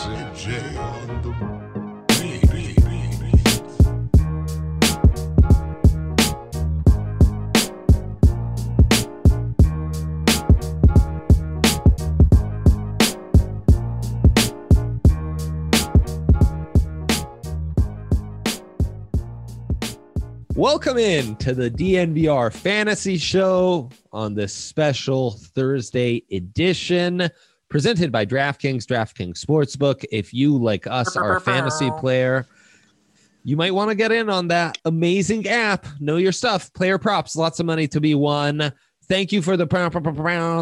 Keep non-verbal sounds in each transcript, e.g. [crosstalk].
On the Welcome in to the DNVR Fantasy Show on this special Thursday edition presented by DraftKings, DraftKings Sportsbook. If you, like us, are a fantasy [laughs] player, you might want to get in on that amazing app. Know your stuff, player props, lots of money to be won. Thank you for the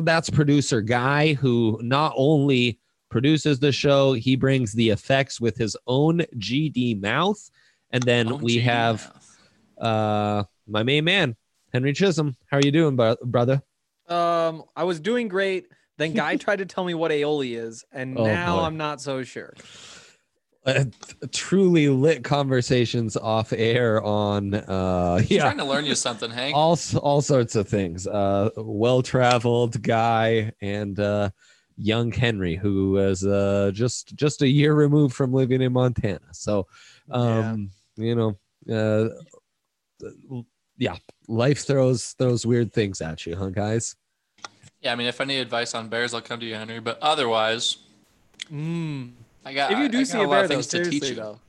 that's producer guy who not only produces the show, he brings the effects with his own GD mouth. And then Own we GD have mouth. uh my main man henry chisholm how are you doing bro- brother Um, I was doing great. Then guy tried to tell me what aioli is, and Oh, now boy. I'm not so sure. uh, truly lit conversations off air on uh He's yeah trying to learn you something, Hank. all all sorts of things uh well traveled guy and uh young henry who was uh just just a year removed from living in montana so um you know uh yeah life throws throws weird things at you huh guys yeah, I mean, if I need advice on bears, I'll come to you, Henry. But otherwise, Mm. I got. If you do I see got a lot bear, of though, things to teach seriously you. though,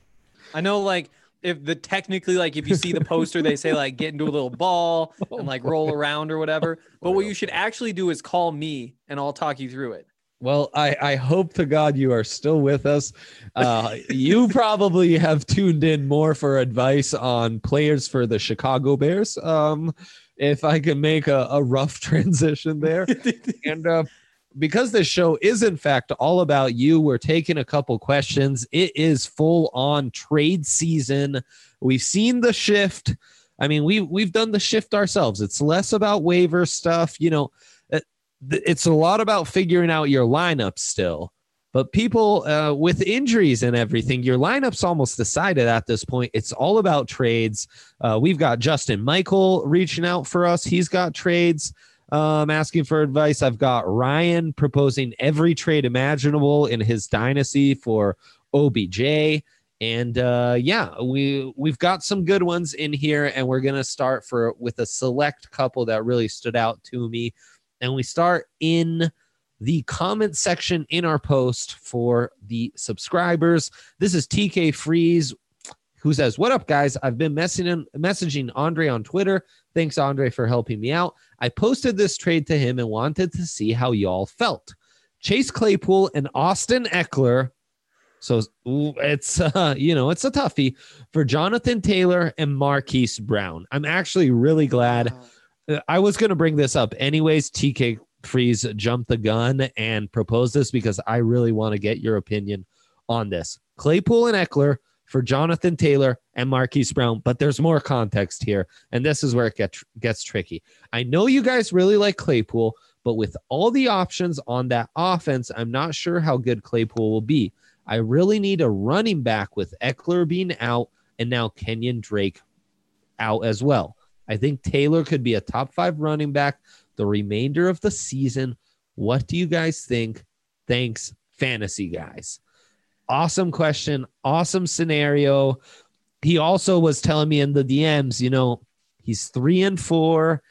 I know like if the technically like if you see the poster, they say like get into a little ball and like roll around or whatever. [laughs] But what you should actually do is call me and I'll talk you through it. Well, I, I hope to God you are still with us. Uh, you [laughs] probably have tuned in more for advice on players for the Chicago Bears. Um, if I can make a, a rough [laughs] transition there. and uh, because this show is, in fact, all about you, we're taking a couple questions. It is full on trade season. We've seen the shift. I mean, we we've done the shift ourselves. It's less about waiver stuff, you know. uh, It's a lot about figuring out your lineup still. But people uh, with injuries and everything, your lineup's almost decided at this point. It's all about trades. Uh, we've got Justin Michael reaching out for us. He's got trades um, asking for advice. I've got Ryan proposing every trade imaginable in his dynasty for OBJ. And uh, yeah, we we've got some good ones in here, and we're gonna start for with a select couple that really stood out to me. And we start in the comment section in our post for the subscribers. This is TK Freeze who says, What up, guys? I've been messaging messaging Andre on Twitter. Thanks, Andre, for helping me out. I posted this trade to him and wanted to see how y'all felt. Chase Claypool and Austin Ekeler. So it's [laughs] uh, you know it's a toughie for Jonathan Taylor and Marquise Brown. I'm actually really glad. Uh, I was going to bring this up anyways. TK Freeze jumped the gun and proposed this because I really want to get your opinion on this. Claypool and Ekeler for Jonathan Taylor and Marquise Brown, but there's more context here, and this is where it gets gets tricky. I know you guys really like Claypool, but with all the options on that offense, I'm not sure how good Claypool will be. I really need a running back with Ekeler being out and now Kenyan Drake out as well. I think Taylor could be a top five running back the remainder of the season. What do you guys think? Thanks, fantasy guys. Awesome question. Awesome scenario. he also was telling me in the DMs, you know, he's three and four.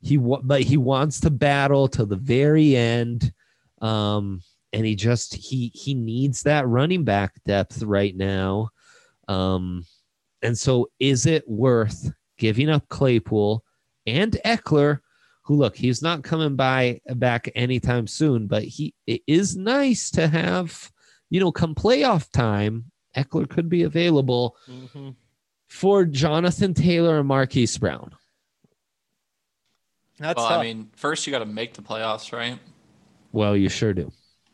He but he wants to battle to the very end. Um, and he just he he needs that running back depth right now. Um, and so is it worth giving up Claypool and Ekeler, who look, he's not coming by back anytime soon, but he it is nice to have, you know, come playoff time, Ekeler could be available mm-hmm. for Jonathan Taylor and Marquise Brown. That's well, tough. I mean, first you got to make the playoffs, right? Well, you sure do.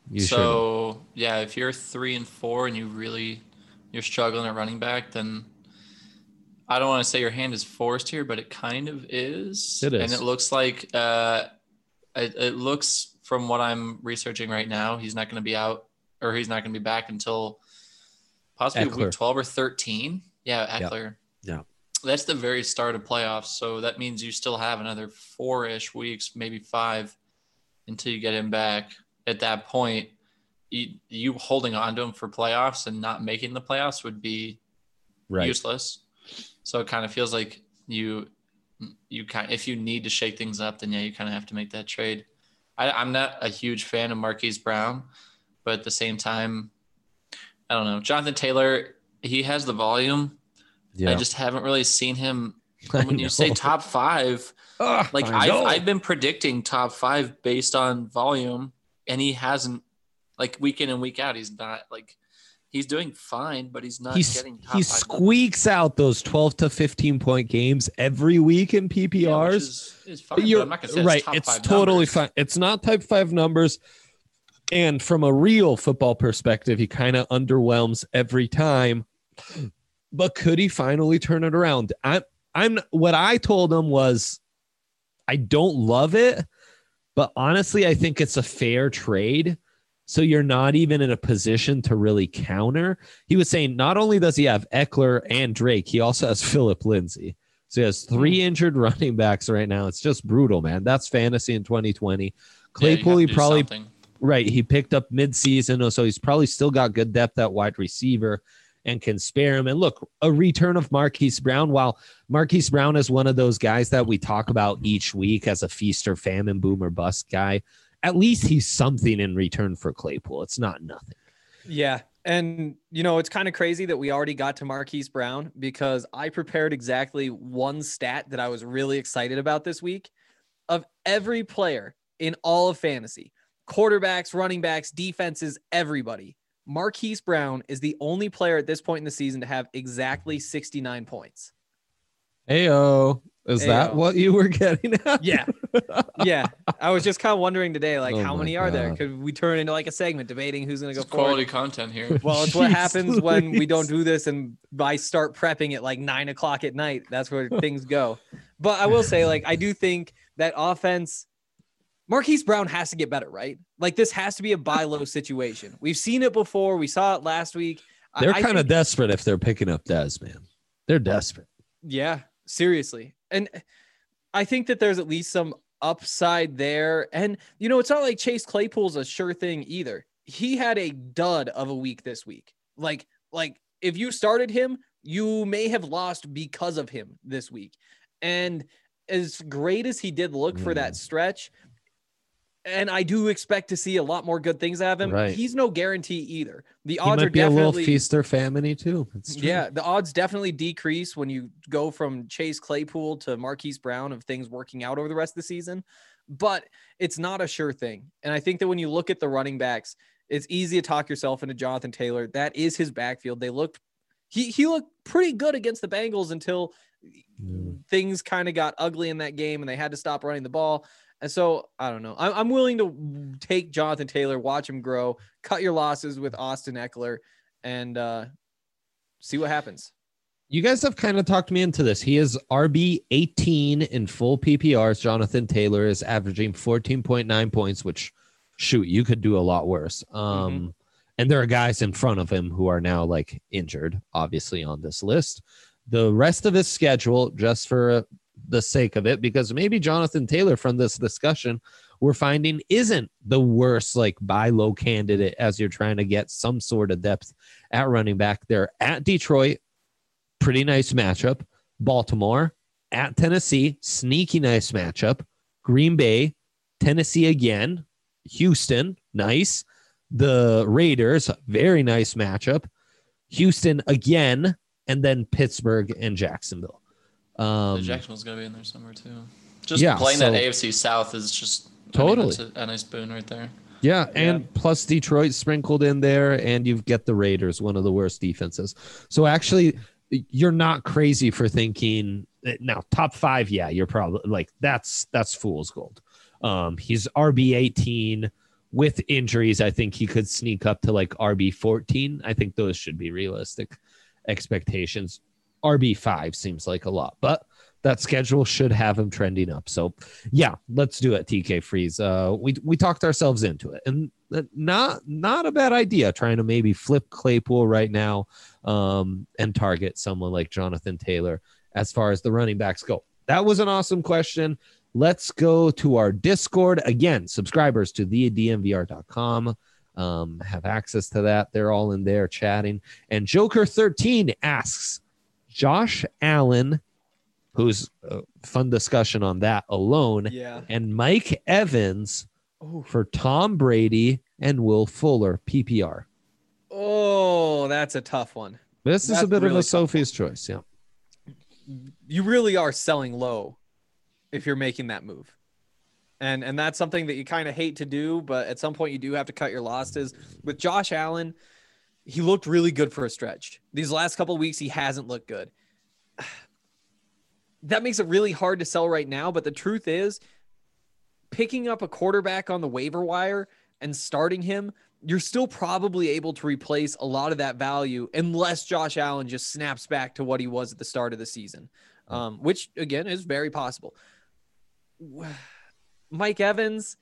You sure do. so yeah, if you're three and four and you really you're struggling at running back, then I don't want to say your hand is forced here, but it kind of is. It and it looks like uh, it, it looks from what I'm researching right now, he's not going to be out or he's not going to be back until possibly Ekeler. week 12 or 13. Yeah, Yeah. Ekeler. Yeah. That's the very start of playoffs. So that means you still have another four ish weeks, maybe five, until you get him back. At that point, you, you holding on to him for playoffs and not making the playoffs would be Right. useless. So it kind of feels like you you kind if you need to shake things up, then yeah, you kind of have to make that trade. I, I'm not a huge fan of Marquise Brown, but at the same time, I don't know. Jonathan Taylor, he has the volume. Yeah. I just haven't really seen him. [laughs] When you say top five, Ah, like I I've. I've been predicting top five based on volume, and he hasn't. Like week in and week out, he's not like he's doing fine, but he's not He's, getting top he squeaks out those 12 to 15 point games every week in. Yeah, PPRs. is, is fine, You're I'm not gonna say right. It's totally numbers. fine. It's not type five numbers. And from a real football perspective, he kind of underwhelms every time. But could he finally turn it around? I'm I'm what I told him was I don't love it, but honestly, I think it's a fair trade. So you're not even in a position to really counter. He was saying not only does he have Ekeler and Drake, he also has [laughs] Phillip Lindsay. So he has three hmm. injured running backs right now. It's just brutal, man. That's fantasy in 2020. Claypool, have he probably something. right. He picked up midseason, oh, so he's probably still got good depth at wide receiver and can spare him. And look, a return of Marquise Brown. While Marquise Brown is one of those guys that we talk about each week as a feast or famine, boom or bust guy, at least he's something in return for Claypool. It's not nothing. Yeah. And, you know, it's kind of crazy that we already got to Marquise Brown because I prepared exactly one stat that I was really excited about this week. Of every player in all of fantasy, quarterbacks, running backs, defenses, everybody, Marquise Brown is the only player at this point in the season to have exactly 69 points. Heyo. Is that what you were [laughs] getting at? Yeah. Yeah. I was just kind of wondering today, like, Oh how my many are there? Could we turn into like a segment debating who's going to go It's forward? quality content here. Well, it's what [laughs] Jeez happens when we don't do this and I start prepping at like nine o'clock at night. That's where things go. But I will say, like, I do think that offense, Marquise Brown has to get better, right? Like, this has to be a buy low situation. We've seen it before. We saw it last week. They're kind of think- desperate if they're picking up Dez, man. They're desperate. Yeah, seriously. And I think that there's at least some upside there. And, you know, it's not like Chase Claypool's a sure thing either. He had a dud of a week this week. Like, like if you started him, you may have lost because of him this week. And as great as he did look for that hmm. stretch, and I do expect to see a lot more good things out of him. Right. He's no guarantee either. The He odds are might be a little definitely feast or famine too. It's true. yeah, the odds definitely decrease when you go from Chase Claypool to Marquise Brown of things working out over the rest of the season, but it's not a sure thing. And I think that when you look at the running backs, it's easy to talk yourself into Jonathan Taylor. That is his backfield. They looked he he looked pretty good against the Bengals until things kind of got ugly in that game and they had to stop running the ball. And so I don't know. I'm, I'm willing to take Jonathan Taylor, watch him grow, cut your losses with Austin Ekeler, and uh, see what happens. You guys have kind of talked me into this. He is RB 18 in full PPRs. Jonathan Taylor is averaging 14.9 points, which shoot, you could do a lot worse. Um, and there are guys in front of him who are now like injured, obviously on this list. The rest of his schedule, just for the sake of it, because maybe Jonathan Taylor from this discussion we're finding isn't the worst like buy low candidate as you're trying to get some sort of depth at running back. They're at Detroit, pretty nice matchup. Baltimore at Tennessee, sneaky nice matchup. Green Bay, Tennessee again. Houston, nice. The Raiders, very nice matchup. Houston again, and then Pittsburgh and Jacksonville. Um, Jacksonville's gonna be in there somewhere too. Just Yeah, playing so- that AFC South is just I mean, Totally. that's a, a nice boon right there. Yeah, and plus Detroit sprinkled in there, and you get the Raiders, one of the worst defenses. So actually, you're not crazy for thinking now top five. Yeah, you're probably like that's that's fool's gold. Um, he's RB 18 with injuries. I think he could sneak up to like RB 14. I think those should be realistic expectations. RB five seems like a lot, but that schedule should have him trending up. So yeah, let's do it. TK Freeze. Uh, we we talked ourselves into it, and uh, not not a bad idea. Trying to maybe flip Claypool right now, um, and target someone like Jonathan Taylor as far as the running backs go. That was an awesome question. Let's go to our Discord again. Subscribers to thednvr.com um, have access to that. They're all in there chatting. And Joker thirteen asks, Josh Allen who's a fun discussion on that alone. Yeah. And Mike Evans for Tom Brady and Will Fuller PPR. Oh, that's a tough one. This is a bit of a Sophie's choice. Yeah. You really are selling low if you're making that move. And and that's something that you kind of hate to do, but at some point you do have to cut your losses. With Josh Allen, he looked really good for a stretch. These last couple weeks he hasn't looked good. [sighs] That makes it really hard to sell right now, but the truth is picking up a quarterback on the waiver wire and starting him, you're still probably able to replace a lot of that value unless Josh Allen just snaps back to what he was at the start of the season, um, which again is very possible. [sighs] Mike Evans,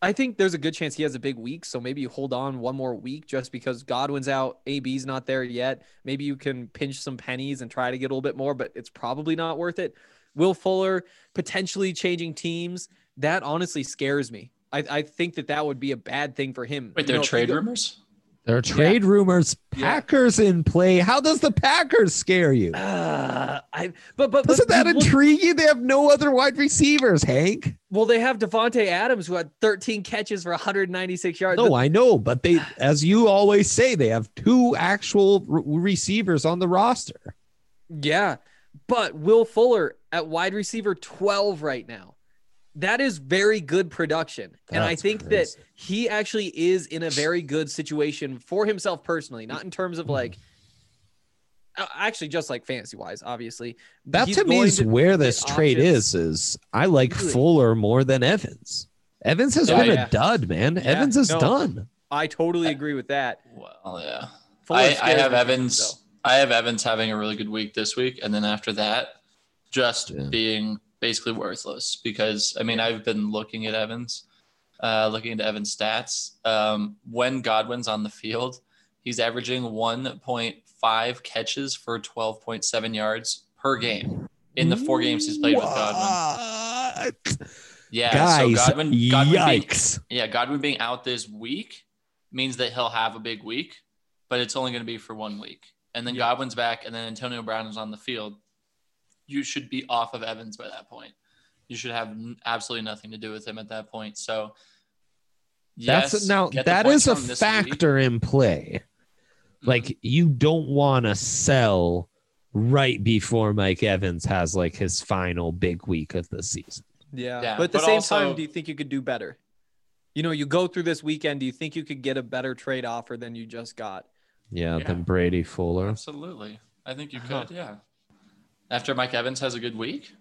I think there's a good chance he has a big week. So maybe you hold on one more week just because Godwin's out, AB's not there yet. Maybe you can pinch some pennies and try to get a little bit more, but it's probably not worth it. Will Fuller potentially changing teams. That honestly scares me. I, I think that that would be a bad thing for him. Wait, You there know, are trade rumors. There are trade rumors. Packers in play. How does the Packers scare you? Uh, I but but Doesn't but that look- intrigue you? They have no other wide receivers, Hank. Well, they have Davante Adams who had 13 catches for 196 yards. No, I know, but they, as you always say, they have two actual re- receivers on the roster. Yeah. But Will Fuller at wide receiver 12 right now. That is very good production. and I think crazy. that he actually is in a very good situation for himself personally, not in terms of like uh, actually just like fantasy wise, obviously. That He's to me is to where this trade options. is. Is I like Really? Fuller more than Evans. Evans has Yeah, been yeah. a dud, man. Yeah, Evans is no. done. I totally agree with that. Well, yeah. I, I have Evans. though. I have Evans having a really good week this week, and then after that, just Yeah. being basically worthless. Because I mean, I've been looking at Evans, uh, looking into Evans' stats. Um, when Godwin's on the field, he's averaging 1.5 catches for 12.7 yards per game in the four games he's played with Godwin. Yeah, Guys, so Godwin, Godwin being, yikes. yeah, Godwin being out this week means that he'll have a big week, but it's only going to be for one week. And then Godwin's back, and then Antonio Brown is on the field. You should be off of Evans by that point. You should have absolutely nothing to do with him at that point. So, yes, That's now get the that points is a from this week. Mm-hmm. factor in play. Like you don't want to sell right before Mike Evans has like his final big week of the season. Yeah. Yeah, but at the but same also- time, do you think you could do better? You know, you go through this weekend, do you think you could get a better trade offer than you just got? Yeah, Yeah. then Brady Fuller. Absolutely. I think you could, yeah. After Mike Evans has a good week,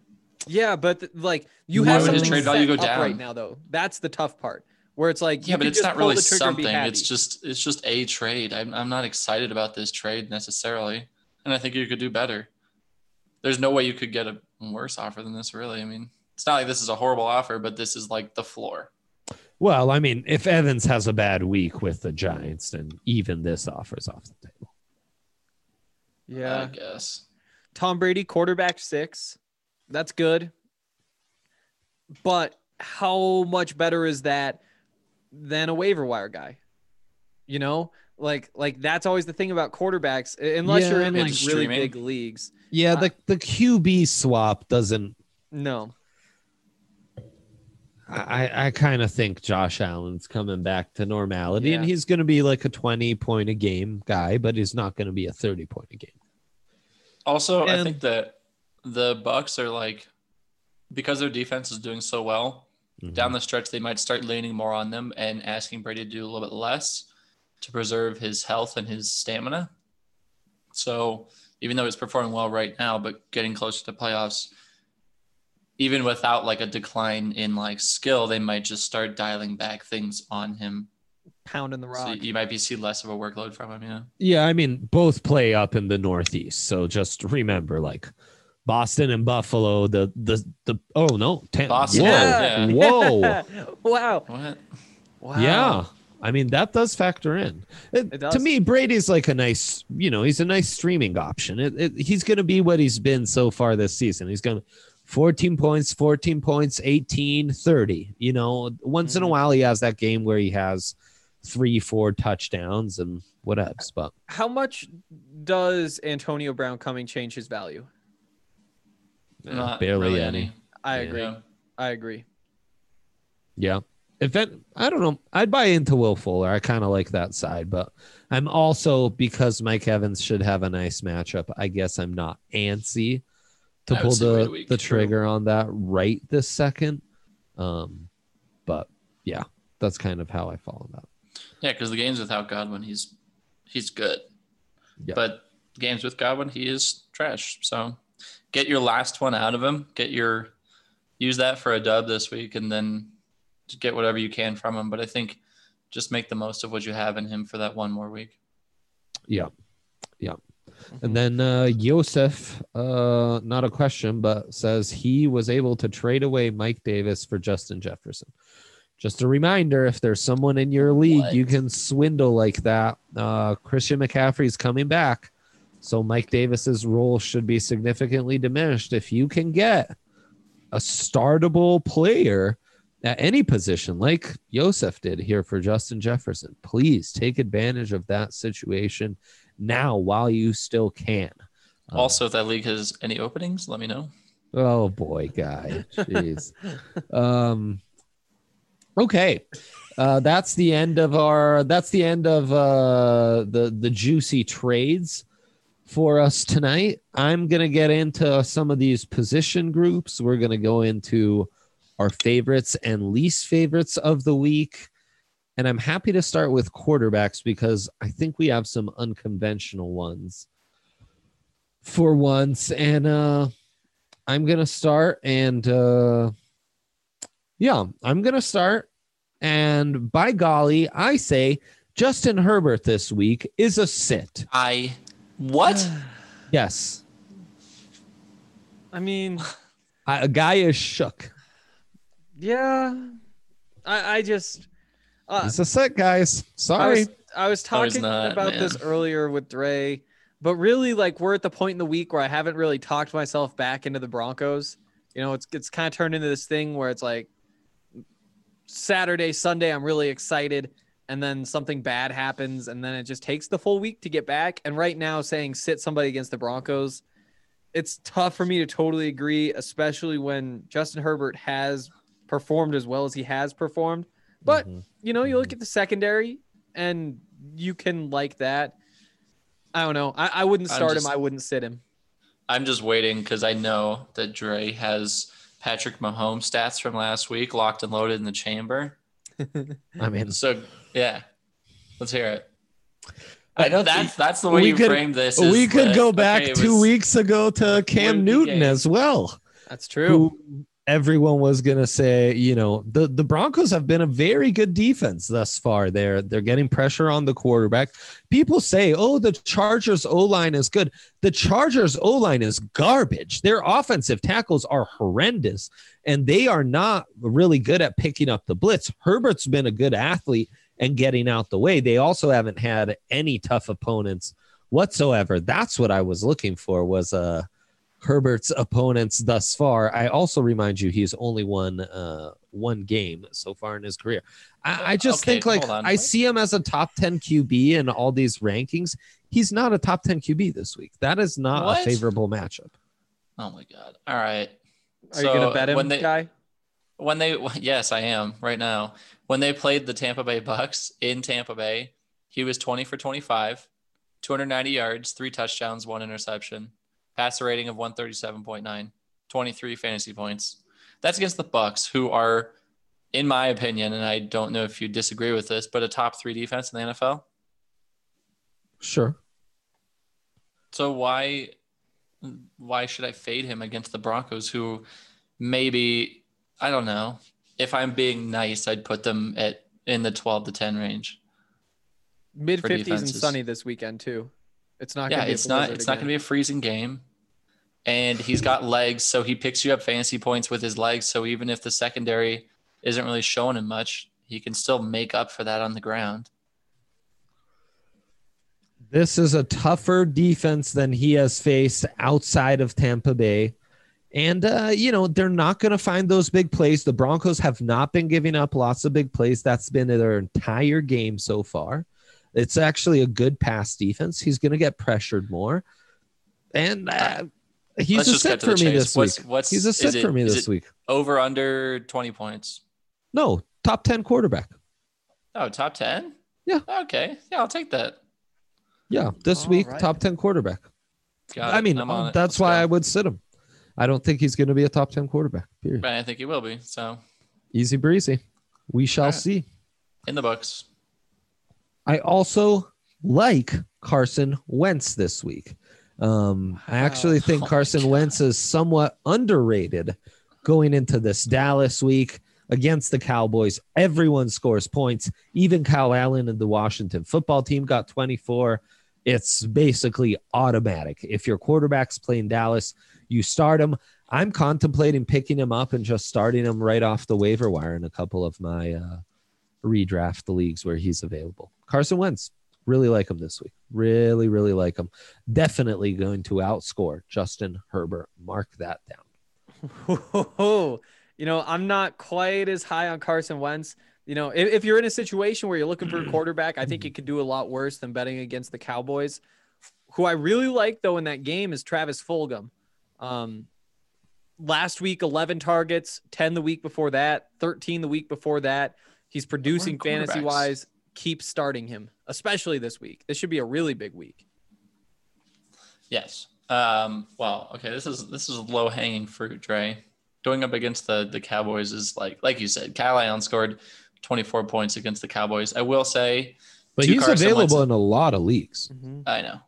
Yeah, but th- like you Why have would his something trade value set go up down? right now, though. That's the tough part. Where it's like, yeah, but it's just not really the trigger and be something. It's just it's just a trade. I'm I'm not excited about this trade necessarily, and I think you could do better. There's no way you could get a worse offer than this, really. I mean, it's not like this is a horrible offer, but this is like the floor. Well, I mean, if Evans has a bad week with the Giants, then even this offers off the table. Yeah, I guess. Tom Brady, quarterback six. That's good. But how much better is that than a waiver wire guy? You know, Like like that's always the thing about quarterbacks, unless you're in like really big leagues. Yeah, the the QB swap doesn't. No, I I kind of think Josh Allen's coming back to normality, and he's going to be like a twenty point a game guy, but he's not going to be a thirty point a game. Also, I think that the Bucks are like because their defense is doing so well Mm-hmm. down the stretch, they might start leaning more on them and asking Brady to do a little bit less to preserve his health and his stamina. So even though he's performing well right now, but getting closer to playoffs, even without like a decline in like skill, they might just start dialing back things on him. Pounding the So you might be see less of a workload from him. Yeah. Yeah, I mean, both play up in the Northeast, so just remember, like Boston and Buffalo. The the the oh no, Tam- Boston, Whoa, yeah. whoa. [laughs] wow. What? Wow. Yeah. I mean, that does factor in. It- It To me, Brady's like a nice, you know, he's a nice streaming option. It, it, he's going to be what he's been so far this season. He's going to 14 points, 14 points, 18, 30. You know, once in a Mhm. while he has that game where he has three, four touchdowns and whatevs. But How much does Antonio Brown coming change his value? Not barely really any. I agree. Yeah. I agree. Yeah. If it, I don't know, I'd buy into Will Fuller. I kind of like that side, but I'm also because Mike Evans should have a nice matchup. I guess I'm not antsy to pull say wait a the week, the trigger on that right this second. Um, but yeah, that's kind of how I fall on that. Yeah, because the games without Godwin, he's he's good. Yeah. But games with Godwin, he is trash. So get your last one out of him. Get your use that for a dub this week, and then just get whatever you can from him. But I think just make the most of what you have in him for that one more week. Yeah, yeah. Mm-hmm. And then uh, Yosef, uh, not a question, but says he was able to trade away Mike Davis for Justin Jefferson. Just a reminder if there's someone in your league you can swindle like that, uh, Christian McCaffrey's coming back. So Mike Davis's role should be significantly diminished. If you can get a startable player at any position, like Yosef did here for Justin Jefferson, please take advantage of that situation now while you still can. Uh, Also, if that league has any openings, let me know. Oh boy, guy. Jeez. [laughs] um okay. Uh that's the end of our that's the end of uh the the juicy trades for us tonight. I'm to get into some of these position groups. We're to go into our favorites and least favorites of the week. And I'm happy to start with quarterbacks because I think we have some unconventional ones for once. And uh I'm gonna start and uh yeah, I'm gonna start. And by golly, I say Justin Herbert this week is a sit. I what? [sighs] Yes. I mean, I, a guy is shook. yeah. I, I just uh, He's a sit, guys. I Sorry. was, I was talking not, about man. this earlier with Dre, but really, like, we're at the point in the week where I haven't really talked myself back into the Broncos. You know, it's it's kind of turned into this thing where it's like Saturday, Sunday, I'm really excited, and then something bad happens, and then it just takes the full week to get back. And right now, saying sit somebody against the Broncos, it's tough for me to totally agree, especially when Justin Herbert has performed as well as he has performed. But Mhm. you know, you look at the secondary and you can like that. I don't know. I, I wouldn't start just- him. I wouldn't sit him. I'm just waiting because I know that Dre has Patrick Mahomes stats from last week locked and loaded in the chamber. [laughs] I mean, So yeah, let's hear it. I know that's that's the way we you could- framed this. we could that, go back okay, it two was- weeks ago to Cam Newton as well. That's true. who everyone was gonna say, you know, the the Broncos have been a very good defense thus far. They're they're getting pressure on the quarterback. People say, "Oh, the Chargers O line is good." The Chargers O line is garbage. Their offensive tackles are horrendous, and they are not really good at picking up the blitz. Herbert's been a good athlete and getting out the way. They also haven't had any tough opponents whatsoever. That's what I was looking for was a Herbert's opponents thus far. I also remind you he's only won uh, one game so far in his career. I, I just Okay, think like on. I see him as a top 10 QB in all these rankings. He's not a top 10 QB this week. That is not What? a favorable matchup. Oh my god. All right. Are you gonna bet him, when they, guy? When they yes, I am right now. When they played the Tampa Bay Bucks in Tampa Bay, he was 20 for 25, 290 yards, three touchdowns, one interception, passer rating of 137.9, 23 fantasy points. That's against the Bucks, who are, in my opinion, and I don't know if you disagree with this, but a top three defense in the NFL. Sure. So why why should I fade him against the Broncos who maybe I don't know. If I'm being nice, I'd put them at in the 12 to 10 range. Mid 50s and sunny this weekend too. It's not. Yeah, gonna be it's not blizzard it's not going to be a freezing game. And he's got legs, so he picks you up fantasy points with his legs, so even if the secondary isn't really showing him much, he can still make up for that on the ground. This is a tougher defense than he has faced outside of Tampa Bay. And, uh, you know, they're not going to find those big plays. The Broncos have not been giving up lots of big plays. That's been their entire game so far. It's actually a good pass defense. He's going to get pressured more. And uh, he's Let's a sit for me this What's- week. what's- he's a sit it- for me this week. Over under 20 points. No, top 10 quarterback. Oh, top 10? Yeah. Okay. Yeah, I'll take that. Yeah, this All week, right. top 10 quarterback. Got I mean, it. that's why go. I would sit him. I don't think he's going to be a top 10 quarterback, period. But I think he will be. So Easy breezy. We shall All right. see. in the books. I also like Carson Wentz this week. Um, I actually think Oh Carson Wentz is somewhat underrated going into this Dallas week against the Cowboys. Everyone scores points. Even Kyle Allen and the Washington football team got 24. It's basically automatic. If your quarterback's playing Dallas, you start him. I'm contemplating picking him up and just starting him right off the waiver wire in a couple of my uh, redraft leagues where he's available. Carson Wentz, really like him this week. Really, really like him. Definitely going to outscore Justin Herbert. Mark that down. [laughs] you know, I'm not quite as high on Carson Wentz. You know, if, if you're in a situation where you're looking for a quarterback, I think it could do a lot worse than betting against the Cowboys. Who I really like though in that game is Travis Fulgham. Um, last week, 11 targets, 10 the week before that, 13 the week before that. He's producing fantasy wise. Keep starting him, especially this week. This should be a really big week. Yes. Um, well, okay, this is this is low hanging fruit, Dre. Going up against the the Cowboys is like like you said, Kyle Allen scored 24 points against the Cowboys. I will say But to he's Carson available Wentz- in a lot of leagues. I know.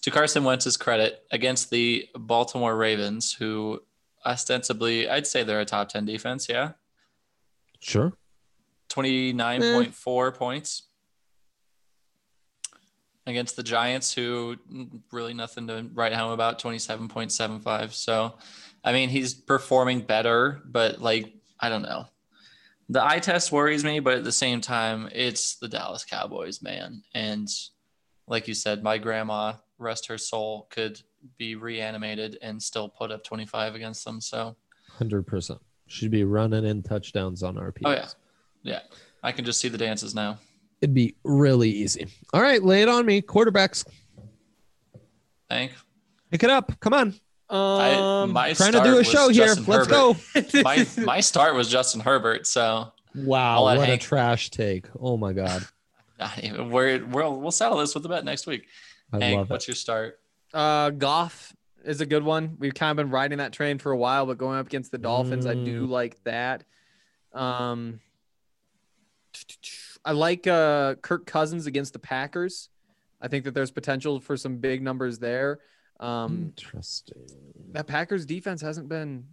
To Carson Wentz's credit, against the Baltimore Ravens, who ostensibly I'd say they're a top 10 defense, yeah. Sure. 29.4 points against the Giants, who mm, really nothing to write home about, 27.75. So, I mean, he's performing better, but like, I don't know. The eye test worries me, but at the same time, it's the Dallas Cowboys, man. And like you said, my grandma, rest her soul, could be reanimated and still put up 25 against them. So, 100%. Should be running in touchdowns on RPs. oh, yeah. Yeah. I can just see the dances now. It'd be really easy. All right, lay it on me. Quarterbacks. Thank. Pick it up. Come on. I, Um, my Trying to do a was show here. Justin Let's Herbert. go. my [laughs] my start was Justin Herbert, so Wow, I'll let what a trash take. Oh my god. [laughs] even- we're, we'll we'll settle this with the bet next week. I Hank, love what's your start? Uh, Goff is a good one. We've kind of been riding that train for a while, but going up against the Dolphins, I do like that. Um, I like uh Kirk Cousins against the Packers. I think that there's potential for some big numbers there. Um, Interesting. that Packers defense hasn't been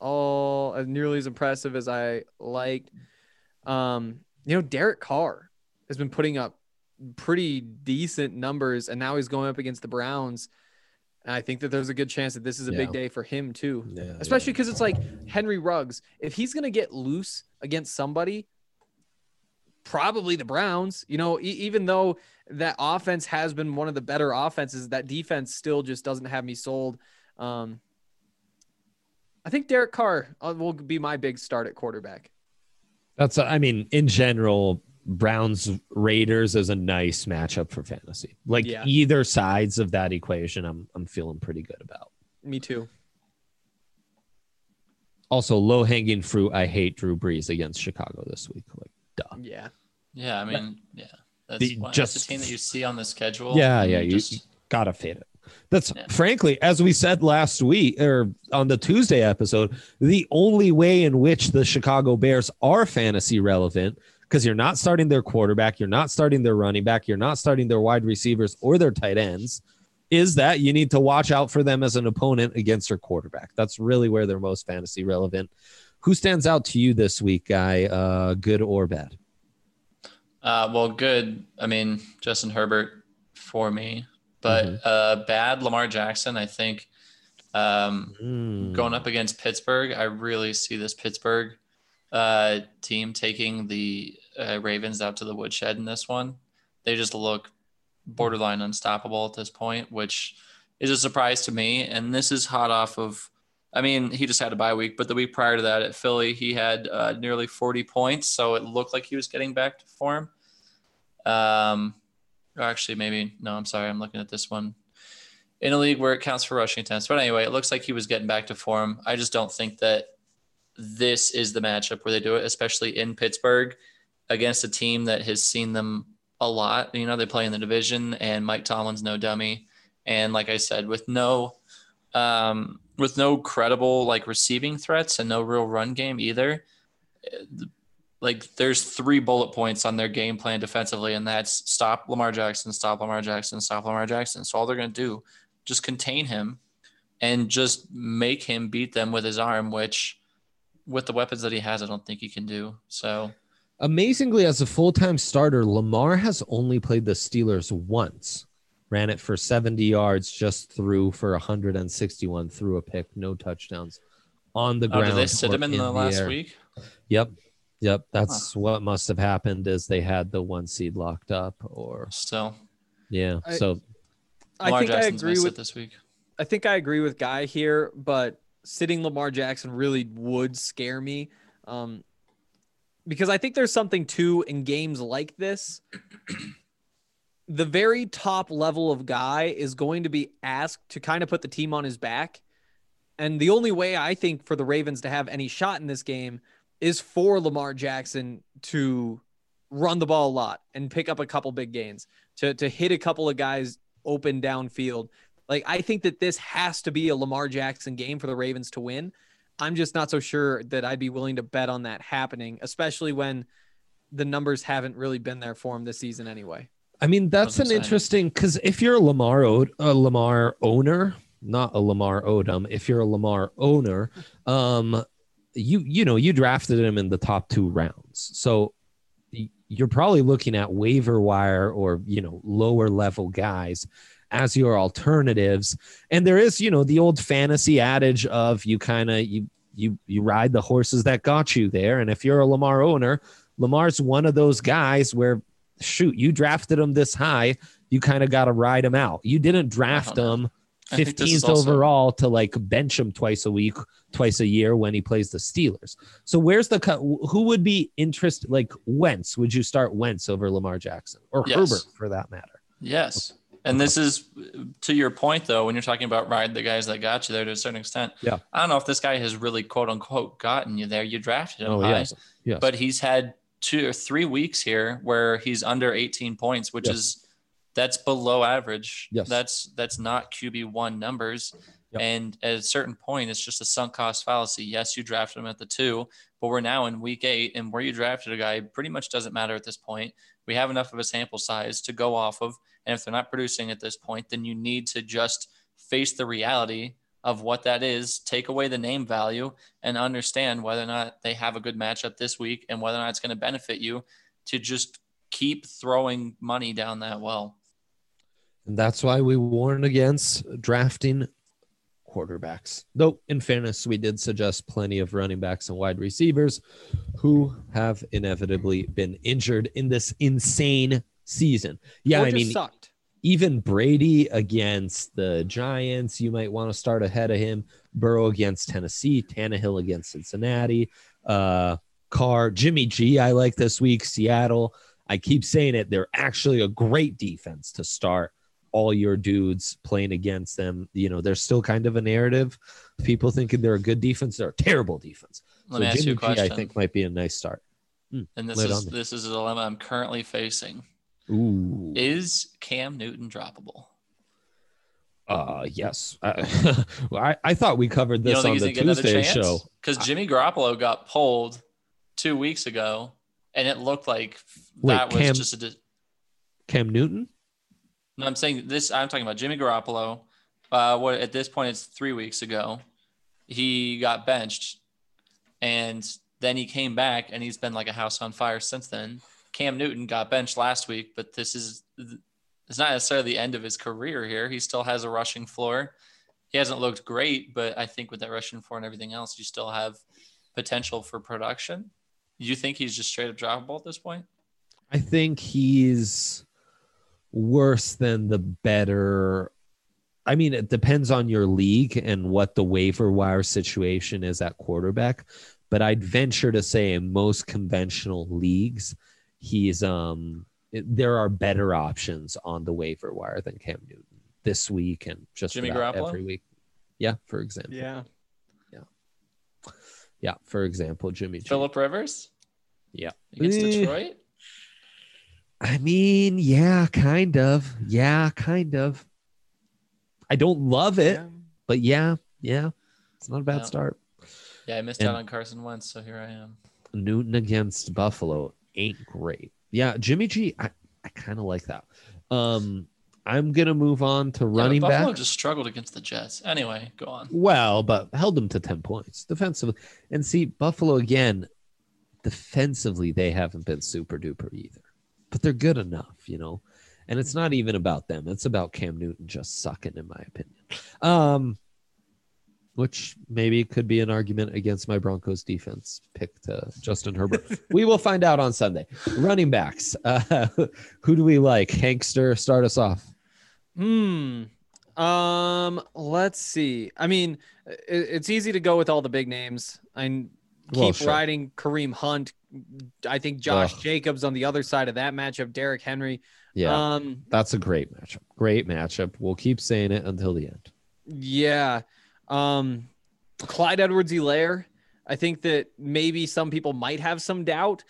all as nearly as impressive as I liked. Um, you know, Derek Carr has been putting up pretty decent numbers, and now he's going up against the Browns. And I think that there's a good chance that this is a big day for him too, Yeah, especially because it's like Henry Ruggs. If he's gonna get loose against somebody, probably the Browns. You know, e- even though that offense has been one of the better offenses, that defense still just doesn't have me sold. Um, I think Derek Carr uh, will be my big start at quarterback. That's I mean, in general, Browns Raiders is a nice matchup for fantasy. Like Yeah. either sides of that equation, I'm I'm feeling pretty good about. Me too. Also, low hanging fruit. I hate Drew Brees against Chicago this week. Like, duh. Yeah. Yeah, I mean, yeah. That's, The- one, just- that's a team that you see on the schedule. Yeah, yeah, you, just- you gotta fade it. That's Yeah. frankly, as we said last week or on the Tuesday episode, the only way in which the Chicago Bears are fantasy relevant because you're not starting their quarterback, you're not starting their running back, you're not starting their wide receivers or their tight ends, is that you need to watch out for them as an opponent against your quarterback. That's really where they're most fantasy relevant. Who stands out to you this week, guy? Uh, good or bad? Uh, well, good. I mean, Justin Herbert for me, but Mm-hmm. uh, bad Lamar Jackson. I think um, Hmm. going up against Pittsburgh, I really see this Pittsburgh uh, team taking the uh, Ravens out to the woodshed in this one. They just look borderline unstoppable at this point, which is a surprise to me. And this is hot off of, I mean, he just had a bye week, but the week prior to that at Philly, he had uh, nearly 40 points. So it looked like he was getting back to form. Um, actually, maybe, no, I'm sorry. I'm looking at this one in a league where it counts for rushing attempts. But anyway, it looks like he was getting back to form. I just don't think that this is the matchup where they do it, especially in Pittsburgh against a team that has seen them a lot. You know, they play in the division, and Mike Tomlin's no dummy. And like I said, with no um, with no credible like receiving threats and no real run game either, eh, like there's three bullet points on their game plan defensively, and that's stop Lamar Jackson, stop Lamar Jackson, stop Lamar Jackson. So all they're gonna do, just contain him and just make him beat them with his arm, which with the weapons that he has, I don't think he can do. So Amazingly, as a full time starter, Lamar has only played the Steelers once. Ran it for 70 yards, just threw for 161, threw a pick, no touchdowns on the oh, ground. did they sit him in the last air. week? Yep. Yep. That's what must have happened is they had the one seed locked up or Still, yeah. I- so I Lamar think I agree missed with it this week. I think I agree with Guy here, but sitting Lamar Jackson really would scare me. Um, because I think there's something too in games like this. The very top level of guy is going to be asked to kind of put the team on his back. And the only way I think for the Ravens to have any shot in this game is for Lamar Jackson to run the ball a lot and pick up a couple big gains, to, to hit a couple of guys open downfield. Like, I think that this has to be a Lamar Jackson game for the Ravens to win. I'm just not so sure that I'd be willing to bet on that happening, especially when the numbers haven't really been there for him this season anyway. I mean, that's an interesting because if you're a Lamar o- a Lamar owner, not a Lamar Odom, if you're a Lamar owner, um, you you know you drafted him in the top two rounds, so you're probably looking at waiver wire or you know lower level guys as your alternatives. And there is you know the old fantasy adage of you kind of you you you ride the horses that got you there, and if you're a Lamar owner, Lamar's one of those guys where shoot, you drafted him this high, you kind of got to ride him out. You didn't draft uh-huh. him this is 15th also- overall to like bench him twice a week, twice a year when he plays the Steelers. So where's the cut? Who would be interested? Like Wentz, would you start Wentz over Lamar Jackson or Yes. Herbert for that matter? Yes. And this is to your point, though, when you're talking about ride the guys that got you there to a certain extent. Yeah. I don't know if this guy has really quote unquote gotten you there. You drafted him Oh, high, yes. Yes. but he's had two or three weeks here where he's under 18 points, which Yes. is that's below average. Yes. That's that's not QB one numbers. Yep. And at a certain point, it's just a sunk cost fallacy. Yes, you drafted him at the two, but we're now in week eight, and where you drafted a guy pretty much doesn't matter at this point. We have enough of a sample size to go off of. And if they're not producing at this point, then you need to just face the reality of what that is, take away the name value, and understand whether or not they have a good matchup this week and whether or not it's going to benefit you to just keep throwing money down that well. And that's why we warn against drafting quarterbacks. Though, in fairness, we did suggest plenty of running backs and wide receivers who have inevitably been injured in this insane season. Yeah, Or I mean, sucked. Even Brady against the Giants, you might want to start ahead of him. Burrow against Tennessee, Tannehill against Cincinnati, uh, Carr, Jimmy G. I like this week. Seattle. I keep saying it. They're actually a great defense to start all your dudes playing against them. You know, there's still kind of a narrative. People thinking they're a good defense, they're a terrible defense. Let so me ask Jimmy you a question. G, I think might be a nice start. Hmm, and this lay it is on me. this is a dilemma I'm currently facing. Ooh. Is Cam Newton droppable? Uh, yes. I, [laughs] I, I thought we covered this on the gonna get another Tuesday show. Because Jimmy Garoppolo got pulled two weeks ago, and it looked like Wait, that was Cam- just a. di- Cam Newton? No, I'm saying this. I'm talking about Jimmy Garoppolo. Uh, what at this point it's three weeks ago. He got benched, and then he came back, and he's been like a house on fire since then. Cam Newton got benched last week, but this is it's not necessarily the end of his career here. He still has a rushing floor. He hasn't looked great, but I think with that rushing floor and everything else, you still have potential for production. You think he's just straight up droppable at this point? I think he's worse than the better. I mean, it depends on your league and what the waiver wire situation is at quarterback. But I'd venture to say in most conventional leagues, he's um there are better options on the waiver wire than Cam Newton this week and just Jimmy about Garoppolo? every week. Yeah, for example. Yeah. Yeah, Yeah, for example, Jimmy G. Philip Rivers Yeah. against Eh. Detroit. I mean, yeah, kind of. Yeah, kind of. I don't love it, Yeah. but yeah, yeah. It's not a bad Yeah. start. Yeah, I missed And- out on Carson Wentz, so here I am. Newton against Buffalo ain't great. Yeah, Jimmy G, I, I kind of like that. Um, I'm gonna move on to Yeah, running Buffalo back. just struggled against the Jets. Anyway, go on. Well, but held them to 10 points defensively. And see, Buffalo again, defensively, they haven't been super duper either. But they're good enough, you know. And it's not even about them. It's about Cam Newton just sucking, in my opinion. Um, which maybe could be an argument against my Broncos defense pick to Justin Herbert. [laughs] we will find out on Sunday. Running backs. Uh, [laughs] who do we like? Hankster, start us off. Hmm. Um. Let's see. I mean, it, it's easy to go with all the big names. I keep Well, sure. riding Kareem Hunt. I think Josh Ugh. Jacobs on the other side of that matchup. Derrick Henry. Yeah, Um. that's a great matchup. Great matchup. We'll keep saying it until the end. Yeah. Um. Clyde Edwards-Helaire. I think that maybe some people might have some doubt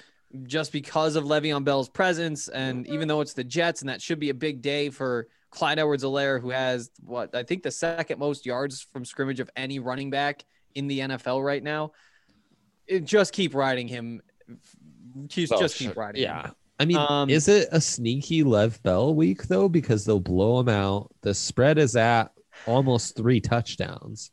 just because of Le'Veon Bell's presence, and even though it's the Jets, and that should be a big day for Clyde Edwards-Helaire, who has what I think the second most yards from scrimmage of any running back in the NFL right now. It, just keep riding him. Just, Oh, just keep riding. Yeah. him. I mean, Um, is it a sneaky Lev Bell week though? Because they'll blow him out. The spread is at almost three touchdowns.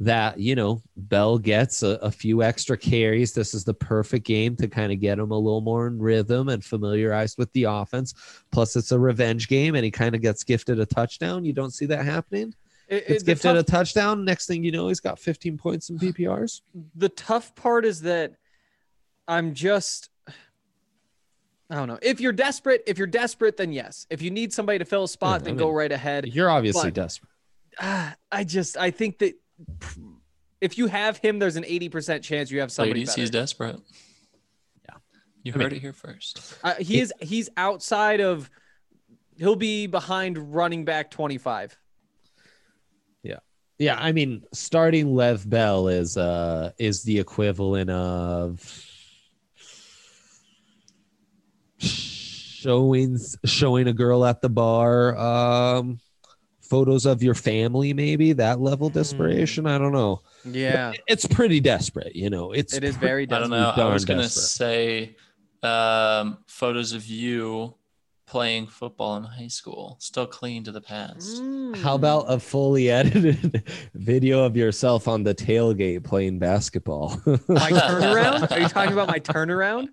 That you know, Bell gets a, a few extra carries. This is the perfect game to kind of get him a little more in rhythm and familiarized with the offense. Plus, it's a revenge game, and he kind of gets gifted a touchdown. You don't see that happening. It- It's it- gifted tough- a touchdown. Next thing you know, he's got 15 points in PPRs. the tough part is that I'm just I don't know. If you're desperate, if you're desperate, then yes. If you need somebody to fill a spot, I then mean, go right ahead. You're obviously But- desperate. Ah, I just I think that if you have him, there's an 80% chance you have somebody Ladies, better. he's desperate. Yeah. You I mean- heard it here first. Uh, he is he's outside of he'll be behind running back 25. Yeah, Yeah. I mean, starting Lev Bell is uh is the equivalent of showing showing a girl at the bar um photos of your family maybe that level of desperation i don't know Yeah. it's pretty desperate you know it's It is pre- very I don't know. I was gonna desperate. say um, photos of you playing football in high school, still clinging to the past. how about a fully edited [laughs] video of yourself on the tailgate playing basketball [laughs] my turnaround? Are you talking about my turnaround?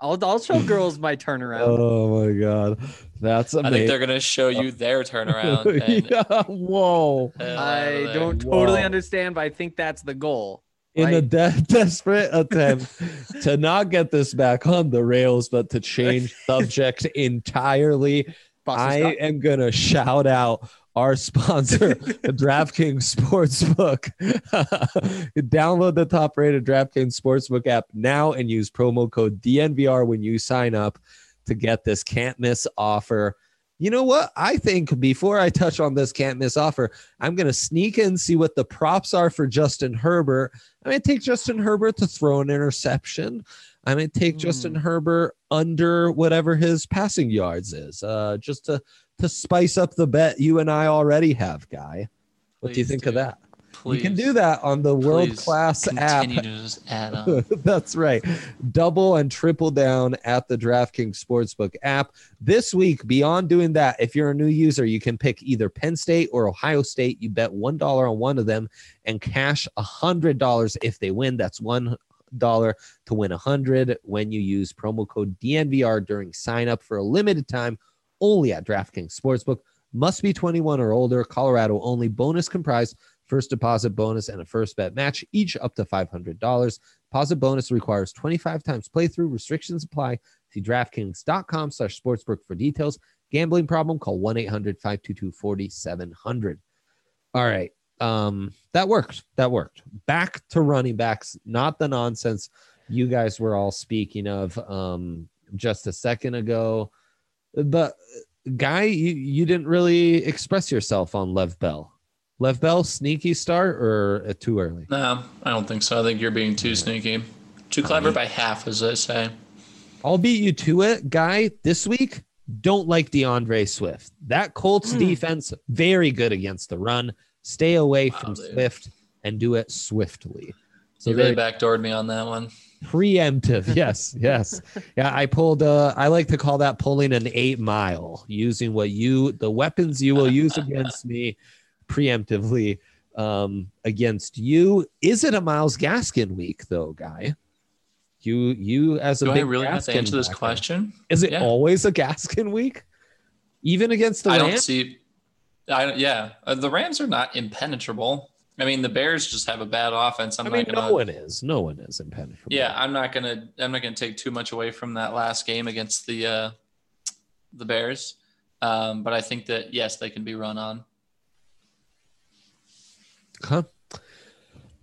I'll I'll show [laughs] girls my turnaround. oh my god that's amazing. I think they're gonna show you their turnaround. [laughs] And yeah, whoa [laughs] hell I don't totally Whoa. understand, but I think that's the goal. in a de- desperate attempt to not get this back on the rails, but to change subject entirely. Boston I Scott. am gonna shout out our [laughs] sponsor, the DraftKings Sportsbook. [laughs] Download the top-rated DraftKings Sportsbook app now and use promo code DNVR when you sign up to get this can't miss offer. You know what? I think before I touch on this can't miss offer, I'm gonna sneak in see what the props are for Justin Herbert. I'm gonna take Justin Herbert to throw an interception. I'm gonna take Justin Herbert under whatever his passing yards is, uh, just to to spice up the bet you and I already have, guy. What do you think do. of that? Please. You can do that on the world class app. To just add up. [laughs] That's right. Double and triple down at the DraftKings Sportsbook app. This week, beyond doing that, if you're a new user, you can pick either Penn State or Ohio State. You bet $1 on one of them and cash $100 if they win. That's $1 to win 100 when you use promo code DNVR during sign up for a limited time only at DraftKings Sportsbook. Must be 21 or older. Colorado only. Bonus comprised first deposit bonus and a first bet match, each up to $500. Deposit bonus requires 25 times playthrough. Restrictions apply. See DraftKings.com slash sportsbook for details. Gambling problem, call 1-800-522-4700. All right. Um, that worked. That worked. Back to running backs, not the nonsense you guys were all speaking of um just a second ago. But guy, you, you didn't really express yourself on Lev Bell. Lev Bell, sneaky start or uh, too early? No, I don't think so. I think you're being too sneaky. Too clever by half, as I say. I'll beat you to it, guy. This week, don't like D'Andre Swift. That Colts defense, very good against the run. Stay away from dude. Swift and do it swiftly. So you really backdoored me on that one. Preemptive. [laughs] Yes, yes. Yeah, I pulled uh I like to call that pulling an eight mile, using what you the weapons you will use against me preemptively um against you. Is it a Myles Gaskin week though, guy? You you as a Do I big really have to answer this backer. question? Is it Yeah. always a Gaskin week? Even against the I don't see. I yeah, uh, the Rams are not impenetrable. I mean, the Bears just have a bad offense. I'm I not mean, gonna. no one is. No one is impenetrable. Yeah, I'm not gonna. I'm not gonna take too much away from that last game against the uh, the Bears. Um, but I think that yes, they can be run on. Huh?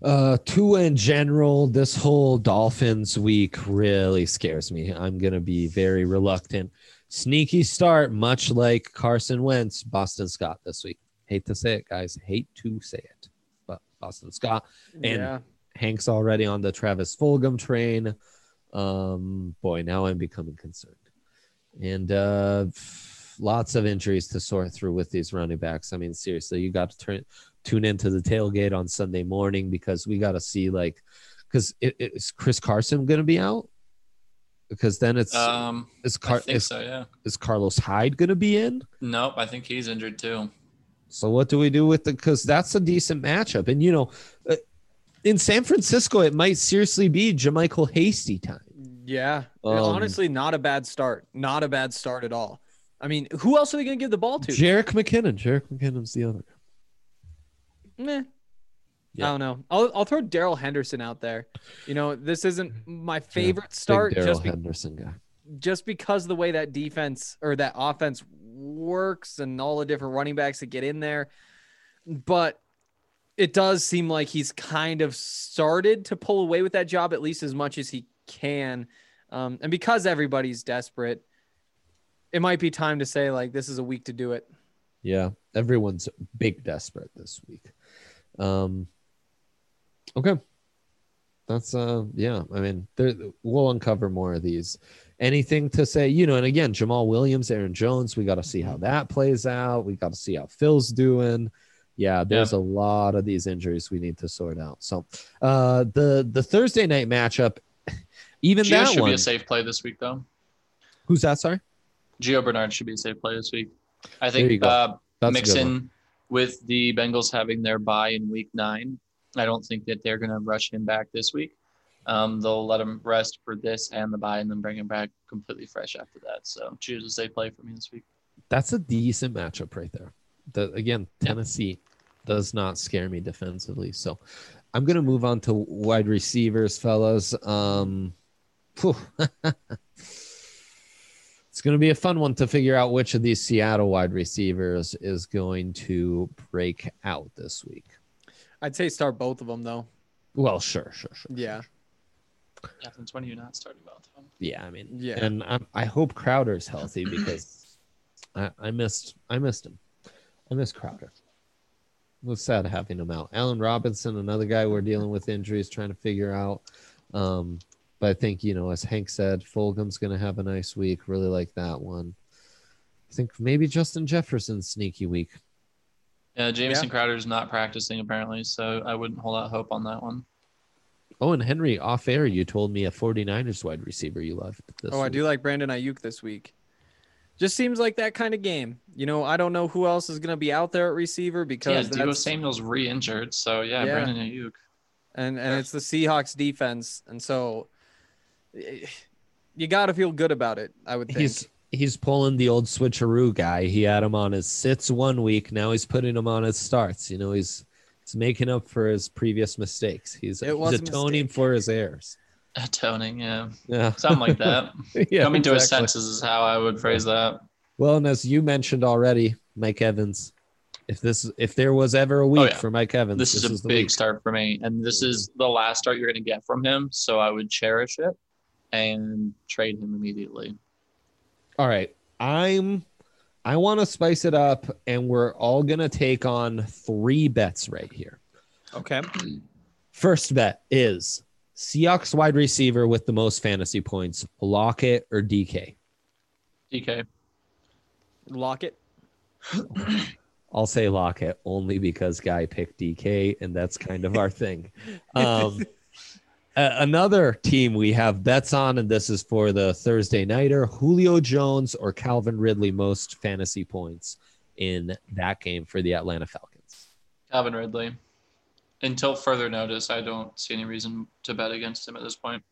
Uh, Tua in general, this whole Dolphins week really scares me. I'm gonna be very reluctant. Sneaky start, much like Carson Wentz, Boston Scott this week. Hate to say it, guys. Hate to say it, Boston Scott and yeah. Hank's already on the Travis Fulgham train. Um, boy, now I'm becoming concerned. And uh, lots of injuries to sort through with these running backs. I mean, seriously, you got to turn tune into the tailgate on Sunday morning because we got to see like, because it, is Chris Carson going to be out? Because then it's Um, is, I Car- think is, so. Yeah. is Carlos Hyde going to be in? Nope. I think he's injured too. So what do we do with it? Because that's a decent matchup, and you know, uh, in San Francisco, it might seriously be JaMycal Hasty time. Yeah. Um, Honestly, not a bad start. Not a bad start at all. I mean, who else are they going to give the ball to? Jerick McKinnon. Jerick McKinnon's the other. Meh. Yeah. I don't know. I'll, I'll throw Darrell Henderson out there. You know, this isn't my favorite Big start Darrell be- Henderson guy. just because the way that defense or that offense works and all the different running backs that get in there. But it does seem like he's kind of started to pull away with that job at least as much as he can. Um, and because everybody's desperate, it might be time to say like this is a week to do it. Yeah, everyone's big desperate this week. Um, okay, that's uh, yeah. I mean, there, we'll uncover more of these. Anything to say, you know? And again, Jamaal Williams, Aaron Jones. We got to see how that plays out. We got to see how Phil's doing. Yeah, there's a lot of these injuries we need to sort out. So, uh, the the Thursday night matchup, [laughs] even Gio that should one. be a safe play this week, though. Who's that? Sorry. Gio Bernard should be a safe play this week. I think uh, That's a good one. Mixon with the Bengals having their bye in week nine. I don't think that they're going to rush him back this week. Um, they'll let him rest for this and the bye, and then bring him back completely fresh after that. So choose a safe play for me this week. That's a decent matchup right there. The again, Tennessee does not scare me defensively. So I'm gonna move on to wide receivers, fellas. Um [laughs] it's It's going to be a fun one to figure out which of these Seattle wide receivers is going to break out this week. I'd say start both of them though. Well, sure, sure, sure. Yeah. Yeah, since when are you not starting both? Yeah, I mean, Yeah. and I, I hope Crowder's healthy [laughs] because I, I missed I missed him. I miss Crowder. It was sad having him out. Allen Robinson, another guy we're dealing with injuries, trying to figure out. Um, but I think you know, as Hank said, Fulgham's going to have a nice week. Really like that one. I think maybe Justin Jefferson's sneaky week. Yeah, Jamison Yeah. Crowder's not practicing apparently, so I wouldn't hold out hope on that one. Oh, and Henry, off air, you told me a 49ers wide receiver you loved. This Oh, I do like Brandon Aiyuk this week. Just seems like that kind of game. You know, I don't know who else is going to be out there at receiver Yeah, because Deebo Samuel's re-injured, so yeah, Yeah. Brandon Aiyuk. and and it's the Seahawks defense, and so you got to feel good about it. I would think. He's he's pulling the old switcheroo guy. He had him on his sits one week. Now he's putting him on his starts. You know, he's he's making up for his previous mistakes. He's, It was he's atoning for his errors. Atoning, yeah, Yeah, something like that. [laughs] yeah, Coming to his senses is how I would phrase that. Well, and as you mentioned already, Mike Evans. If this if there was ever a oh, week Oh, yeah. for Mike Evans, This, is a the big week. start for me, and this is the last start you're going to get from him. So I would cherish it and trade him immediately. All right. I'm I want to spice it up and we're all going to take on three bets right here. okay. First bet is Seahawks wide receiver with the most fantasy points, Lockett or DK. DK. Lockett. I'll say Lockett only because guy picked DK and that's kind of our thing. Um, a- another team we have bets on, and this is for the Thursday nighter Julio Jones or Calvin Ridley most fantasy points in that game for the Atlanta Falcons. Calvin Ridley. Until further notice, I don't see any reason to bet against him at this point.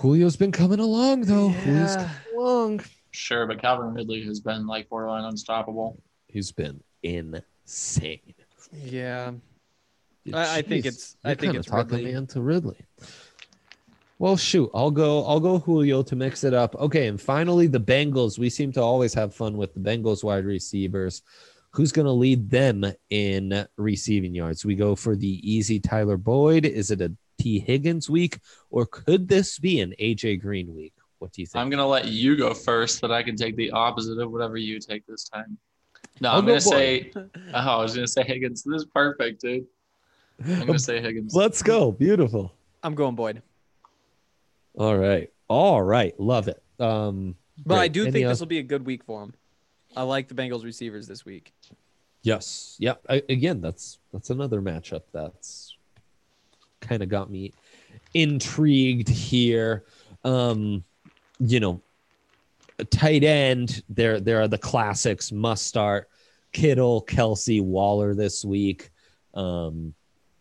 Julio's been coming along though. Julio's Yeah. coming along. Sure, but Calvin Ridley has been like borderline unstoppable. He's been insane. Yeah. I- I think it's- I you're think kinda it's talking Ridley. me into Ridley. Well, shoot, I'll go. I'll go Julio to mix it up. Okay, and finally the Bengals. We seem to always have fun with the Bengals wide receivers. Who's going to lead them in receiving yards? We go for the easy Tyler Boyd. Is it a Tee Higgins week, or could this be an AJ Green week? What do you think? I'm gonna let you go first, but I can take the opposite of whatever you take this time. No, I'll I'm gonna say. [laughs] Oh, I was gonna say Higgins. This is perfect, dude. I'm gonna say Higgins. Let's go. Beautiful. I'm going Boyd. All right. All right. Love it. Um, But I do Any think oth- this will be a good week for him. I like the Bengals receivers this week. Yes. Yeah. I, again, that's that's another matchup that's kind of got me intrigued here. Um, you know, a tight end. There, there are the classics. Must start. Kittle, Kelce, Waller this week. Um,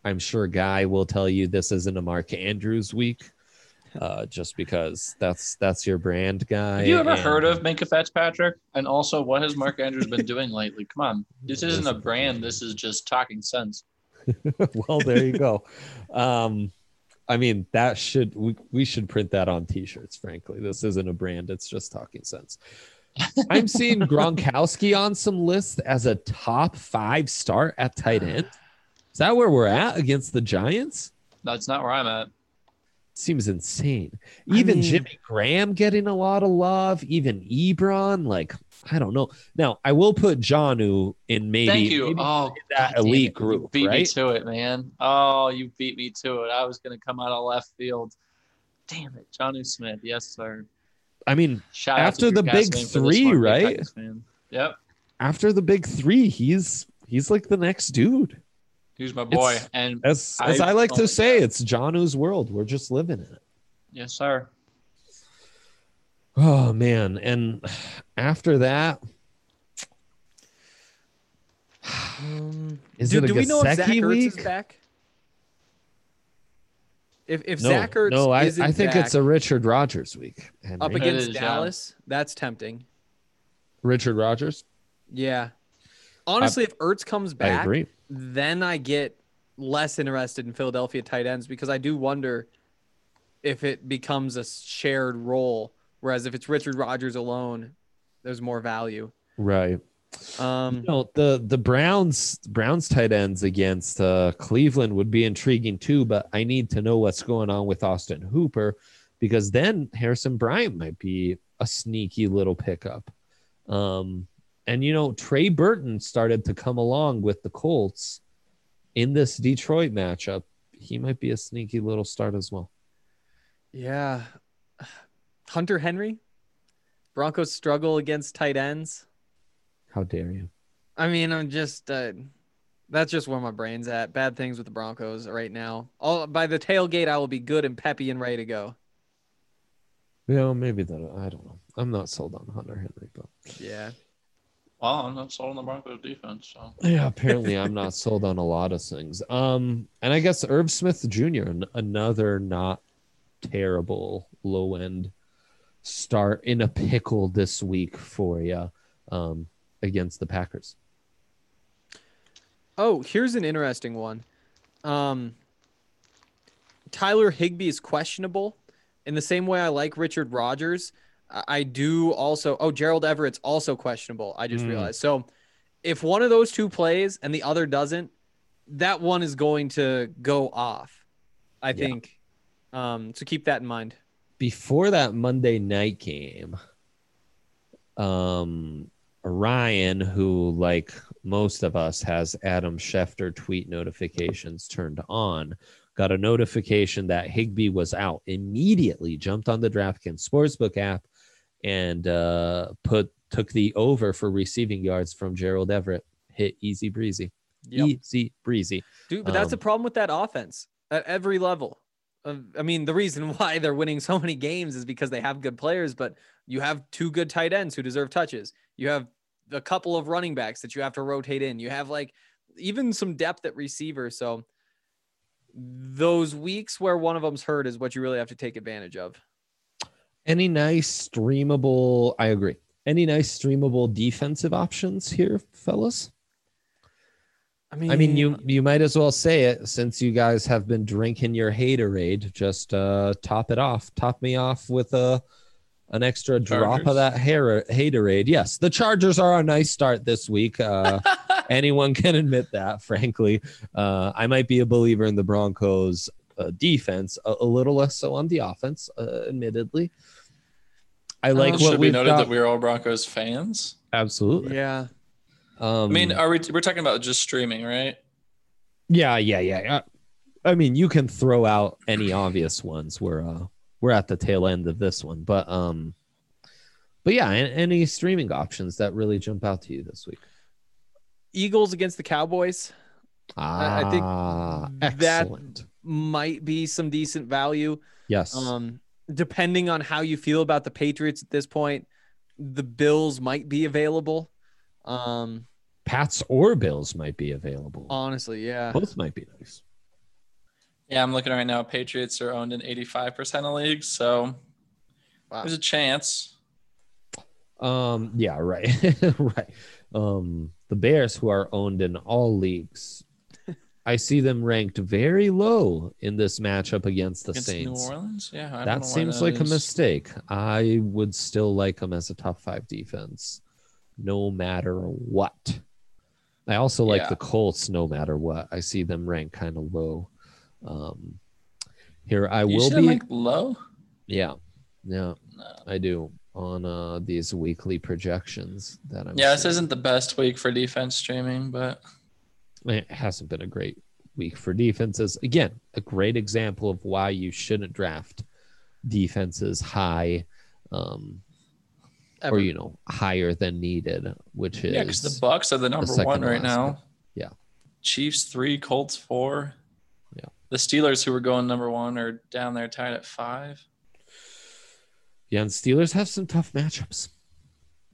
I'm sure Guy will tell you this isn't a Mark Andrews week, uh, just because that's that's your brand guy. Have you ever and- heard of Minkah Fitzpatrick? And also, what has Mark Andrews been doing lately? Come on, this isn't a brand. This is just talking sense. [laughs] well, there you go. Um, I mean, that should we, we should print that on t-shirts, frankly. This isn't a brand, it's just talking sense. I'm seeing [laughs] Gronkowski on some lists as a top five start at tight end. Is that where we're at against the Giants? No, that's not where I'm at. Seems insane. Even mean- Jimmy Graham getting a lot of love, even Ebron. Like, I don't know. Now, I will put Jonnu in maybe, Thank you. maybe oh, that God elite it. group, You beat me to it, man. Oh, you beat me to it. I was gonna come out of left field. Damn it, Jonnu Smith. Yes, sir. I mean, Shout After the big Gassman for the three, smart Big right? Yep. after the big three, he's he's like the next dude. He's my boy. It's- and As as I- I, like oh to say, God. it's Jonnu's world. We're just living in it. yes, sir. Oh man. And after that, Um, is do, it a do we know if Zach Ertz week? is back? If if no, Zach Ertz no, I, isn't I think back it's a Richard Rodgers week. Henry. up against is, yeah. Dallas, that's tempting. Richard Rodgers. Yeah. Honestly, if Ertz comes I back, agree. Then I get less interested in Philadelphia tight ends because I do wonder if it becomes a shared role Whereas if it's Richard Rodgers alone, there's more value. Right. Um, You know, the the Browns Browns tight ends against uh, Cleveland would be intriguing too, but I need to know what's going on with Austin Hooper because then Harrison Bryant might be a sneaky little pickup. Um, and you know, Trey Burton started to come along with the Colts in this Detroit matchup. He might be a sneaky little start as well. yeah. Hunter Henry, Broncos struggle against tight ends. How dare you? I mean, I'm just uh, that's just where my brain's at. Bad things with the Broncos right now. All by the tailgate, I will be good and peppy and ready to go. Yeah, maybe that. I don't know. I'm not sold on Hunter Henry, but Yeah. Well, I'm not sold on the Broncos defense. So [laughs] Yeah, apparently I'm not sold on a lot of things. Um, and I guess Irv Smith Jr. an- another not terrible low end start in a pickle this week for you um, against the Packers. Oh, here's an interesting one. Um, Tyler Higbee is questionable. In the same way I like Richard Rodgers, I do also. Oh, Gerald Everett's also questionable. I just Mm. realized. So, if one of those two plays and the other doesn't, that one is going to go off. I Yeah. think. Um, so keep that in mind. Before that Monday night game, um, Ryan, who like most of us has Adam Schefter tweet notifications turned on, got a notification that Higbee was out. Immediately jumped on the DraftKings Sportsbook app and uh, put took the over for receiving yards from Gerald Everett. Hit easy breezy, Yep. easy breezy. Dude, but that's the Um, problem with that offense at every level. I mean, the reason [laughs] why they're winning so many games is because they have good players, but you have two good tight ends who deserve touches. You have a couple of running backs that you have to rotate in. You have like even some depth at receiver. So those weeks where one of them's hurt is what you really have to take advantage of. Any nice streamable? I agree. Any nice streamable defensive options here, fellas? I mean, I mean, you you might as well say it since you guys have been drinking your haterade. Just uh, top it off. Top me off with a an extra drop of that hair haterade. Yes, the Chargers are a nice start this week. Uh, [laughs] anyone can admit that. Frankly, uh, I might be a believer in the Broncos uh, defense, a, a little less so on the offense, uh, admittedly. I like Uh, should what we we've noted got. that we're all Broncos fans. Absolutely. yeah. Um, I mean, are we? We're talking about just streaming, right? Yeah, yeah, yeah. yeah. I mean, you can throw out any obvious ones. We're uh, we're at the tail end of this one, but um, but yeah, a- any streaming options that really jump out to you this week? Eagles against the Cowboys I- I think Ah, that- excellent. Might be some decent value. Yes. Um, depending on how you feel about the Patriots at this point, the Bills might be available. Um, Pats or Bills might be available. honestly, yeah. Both might be nice. Yeah, I'm looking right now. Patriots are owned in 85% of leagues, so Wow. there's a chance. Um, yeah, right, [laughs] right. Um, the Bears, who are owned in all leagues, I see them ranked very low in this matchup against the Against Saints. New Orleans, yeah. I don't know that seems that like a mistake. I would still like them as a top five defense, no matter what. I also like Yeah. the Colts, no matter what. I see them ranked kind of low. Um, here I You will be. like low. yeah, yeah, No. I do on uh, these weekly projections that I'm. Yeah, this isn't the best week for defense streaming, but it hasn't been a great week for defenses. Again, a great example of why you shouldn't draft defenses high, um, Ever. or you know, higher than needed, which is yeah, because the Bucs are the number second one right now. one. Yeah. Chiefs three, Colts four. Yeah. The Steelers, who were going number one, are down there tied at five. Yeah, and Steelers have some tough matchups.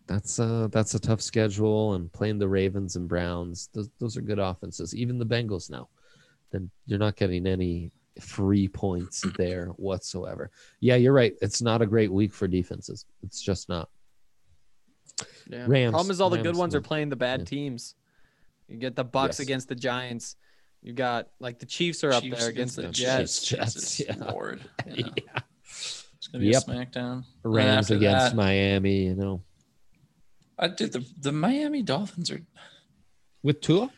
That's uh that's a tough schedule, and playing the Ravens and Browns, those, those are good offenses. Even the Bengals now, then you're not getting any free points there whatsoever. Yeah, you're right. It's not a great week for defenses. It's just not. Yeah. Rams- Problem is, all the good Rams ones are playing the bad Yeah. teams. You get the Bucs Yes. against the Giants. You got like the Chiefs are up Chiefs there against the Jets. Jets. Jets, yeah. Lord. Yeah. [laughs] Yeah. It's gonna be Yep. a SmackDown. Rams against that- Miami. You know, I did the the Miami Dolphins are with Tua.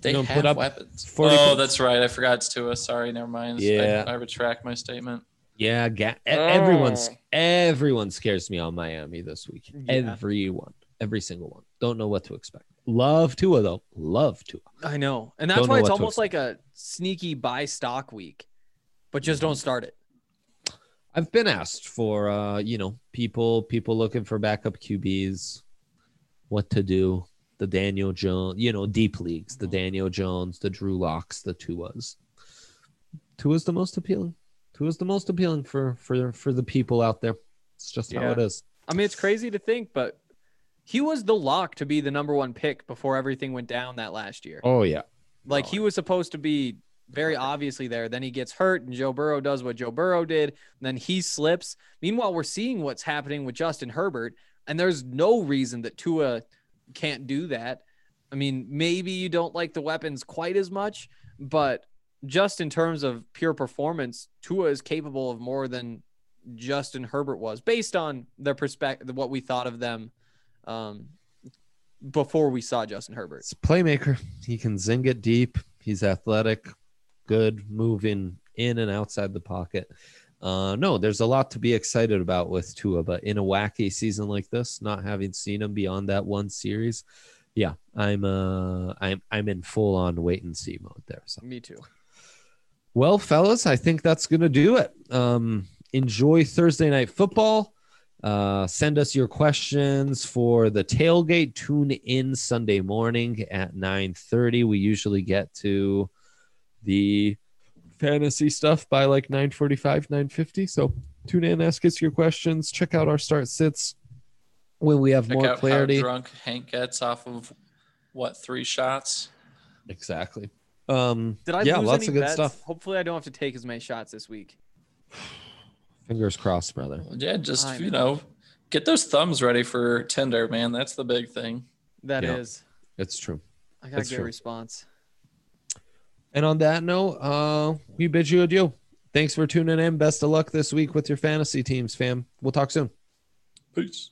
they gonna have put up weapons. 40 oh, points? that's right. I forgot it's Tua. Sorry, never mind. Yeah. I, I retract my statement. Yeah, ga- e- everyone's everyone scares me on Miami this week. Yeah. Everyone, every single one. Don't know what to expect. Love Tua though. Love Tua. I know, and that's Don't why it's almost like a sneaky buy stock week, but just don't start it. I've been asked for uh, you know, people people looking for backup QBs, what to do. The Daniel Jones, you know, deep leagues, the mm-hmm. Daniel Jones, the Drew Locks, the Tuas. Tua's the most appealing. Tua's the most appealing for for for the people out there. It's just how it is. I mean, it's crazy to think, but he was the lock to be the number one pick before everything went down that last year. Oh yeah. Like oh, he was supposed to be very obviously there. Then he gets hurt, and Joe Burrow does what Joe Burrow did. Then he slips. Meanwhile, we're seeing what's happening with Justin Herbert, and there's no reason that Tua can't do that. I mean, maybe you don't like the weapons quite as much, but just in terms of pure performance, Tua is capable of more than Justin Herbert was, based on their perspective, what we thought of them um, before we saw Justin Herbert. It's playmaker. He can zing it deep. He's athletic, good, moving in and outside the pocket. Uh, no, there's a lot to be excited about with Tua, but in a wacky season like this, not having seen him beyond that one series, yeah, I'm uh, I'm I'm in full on wait and see mode there. So Me too. well, fellas, I think that's going to do it. Um, enjoy Thursday night football. Uh, send us your questions for the tailgate. Tune in Sunday morning at 9:30. We usually get to the fantasy stuff by like 9:45, 9:50. So tune in, ask us your questions, check out our start sits when we have Check more out clarity. how drunk Hank gets off of what three shots. Exactly. Um, Did I yeah, lose lots any of good bets? stuff. Hopefully, I don't have to take as many shots this week. [sighs] Fingers crossed, brother. Yeah, just I you know. know, get those thumbs ready for Tinder, man. That's the big thing. That is, Yeah. It's true. I gotta That's get true. a response. And on that note, uh, we bid you adieu. Thanks for tuning in. Best of luck this week with your fantasy teams, fam. We'll talk soon. Peace.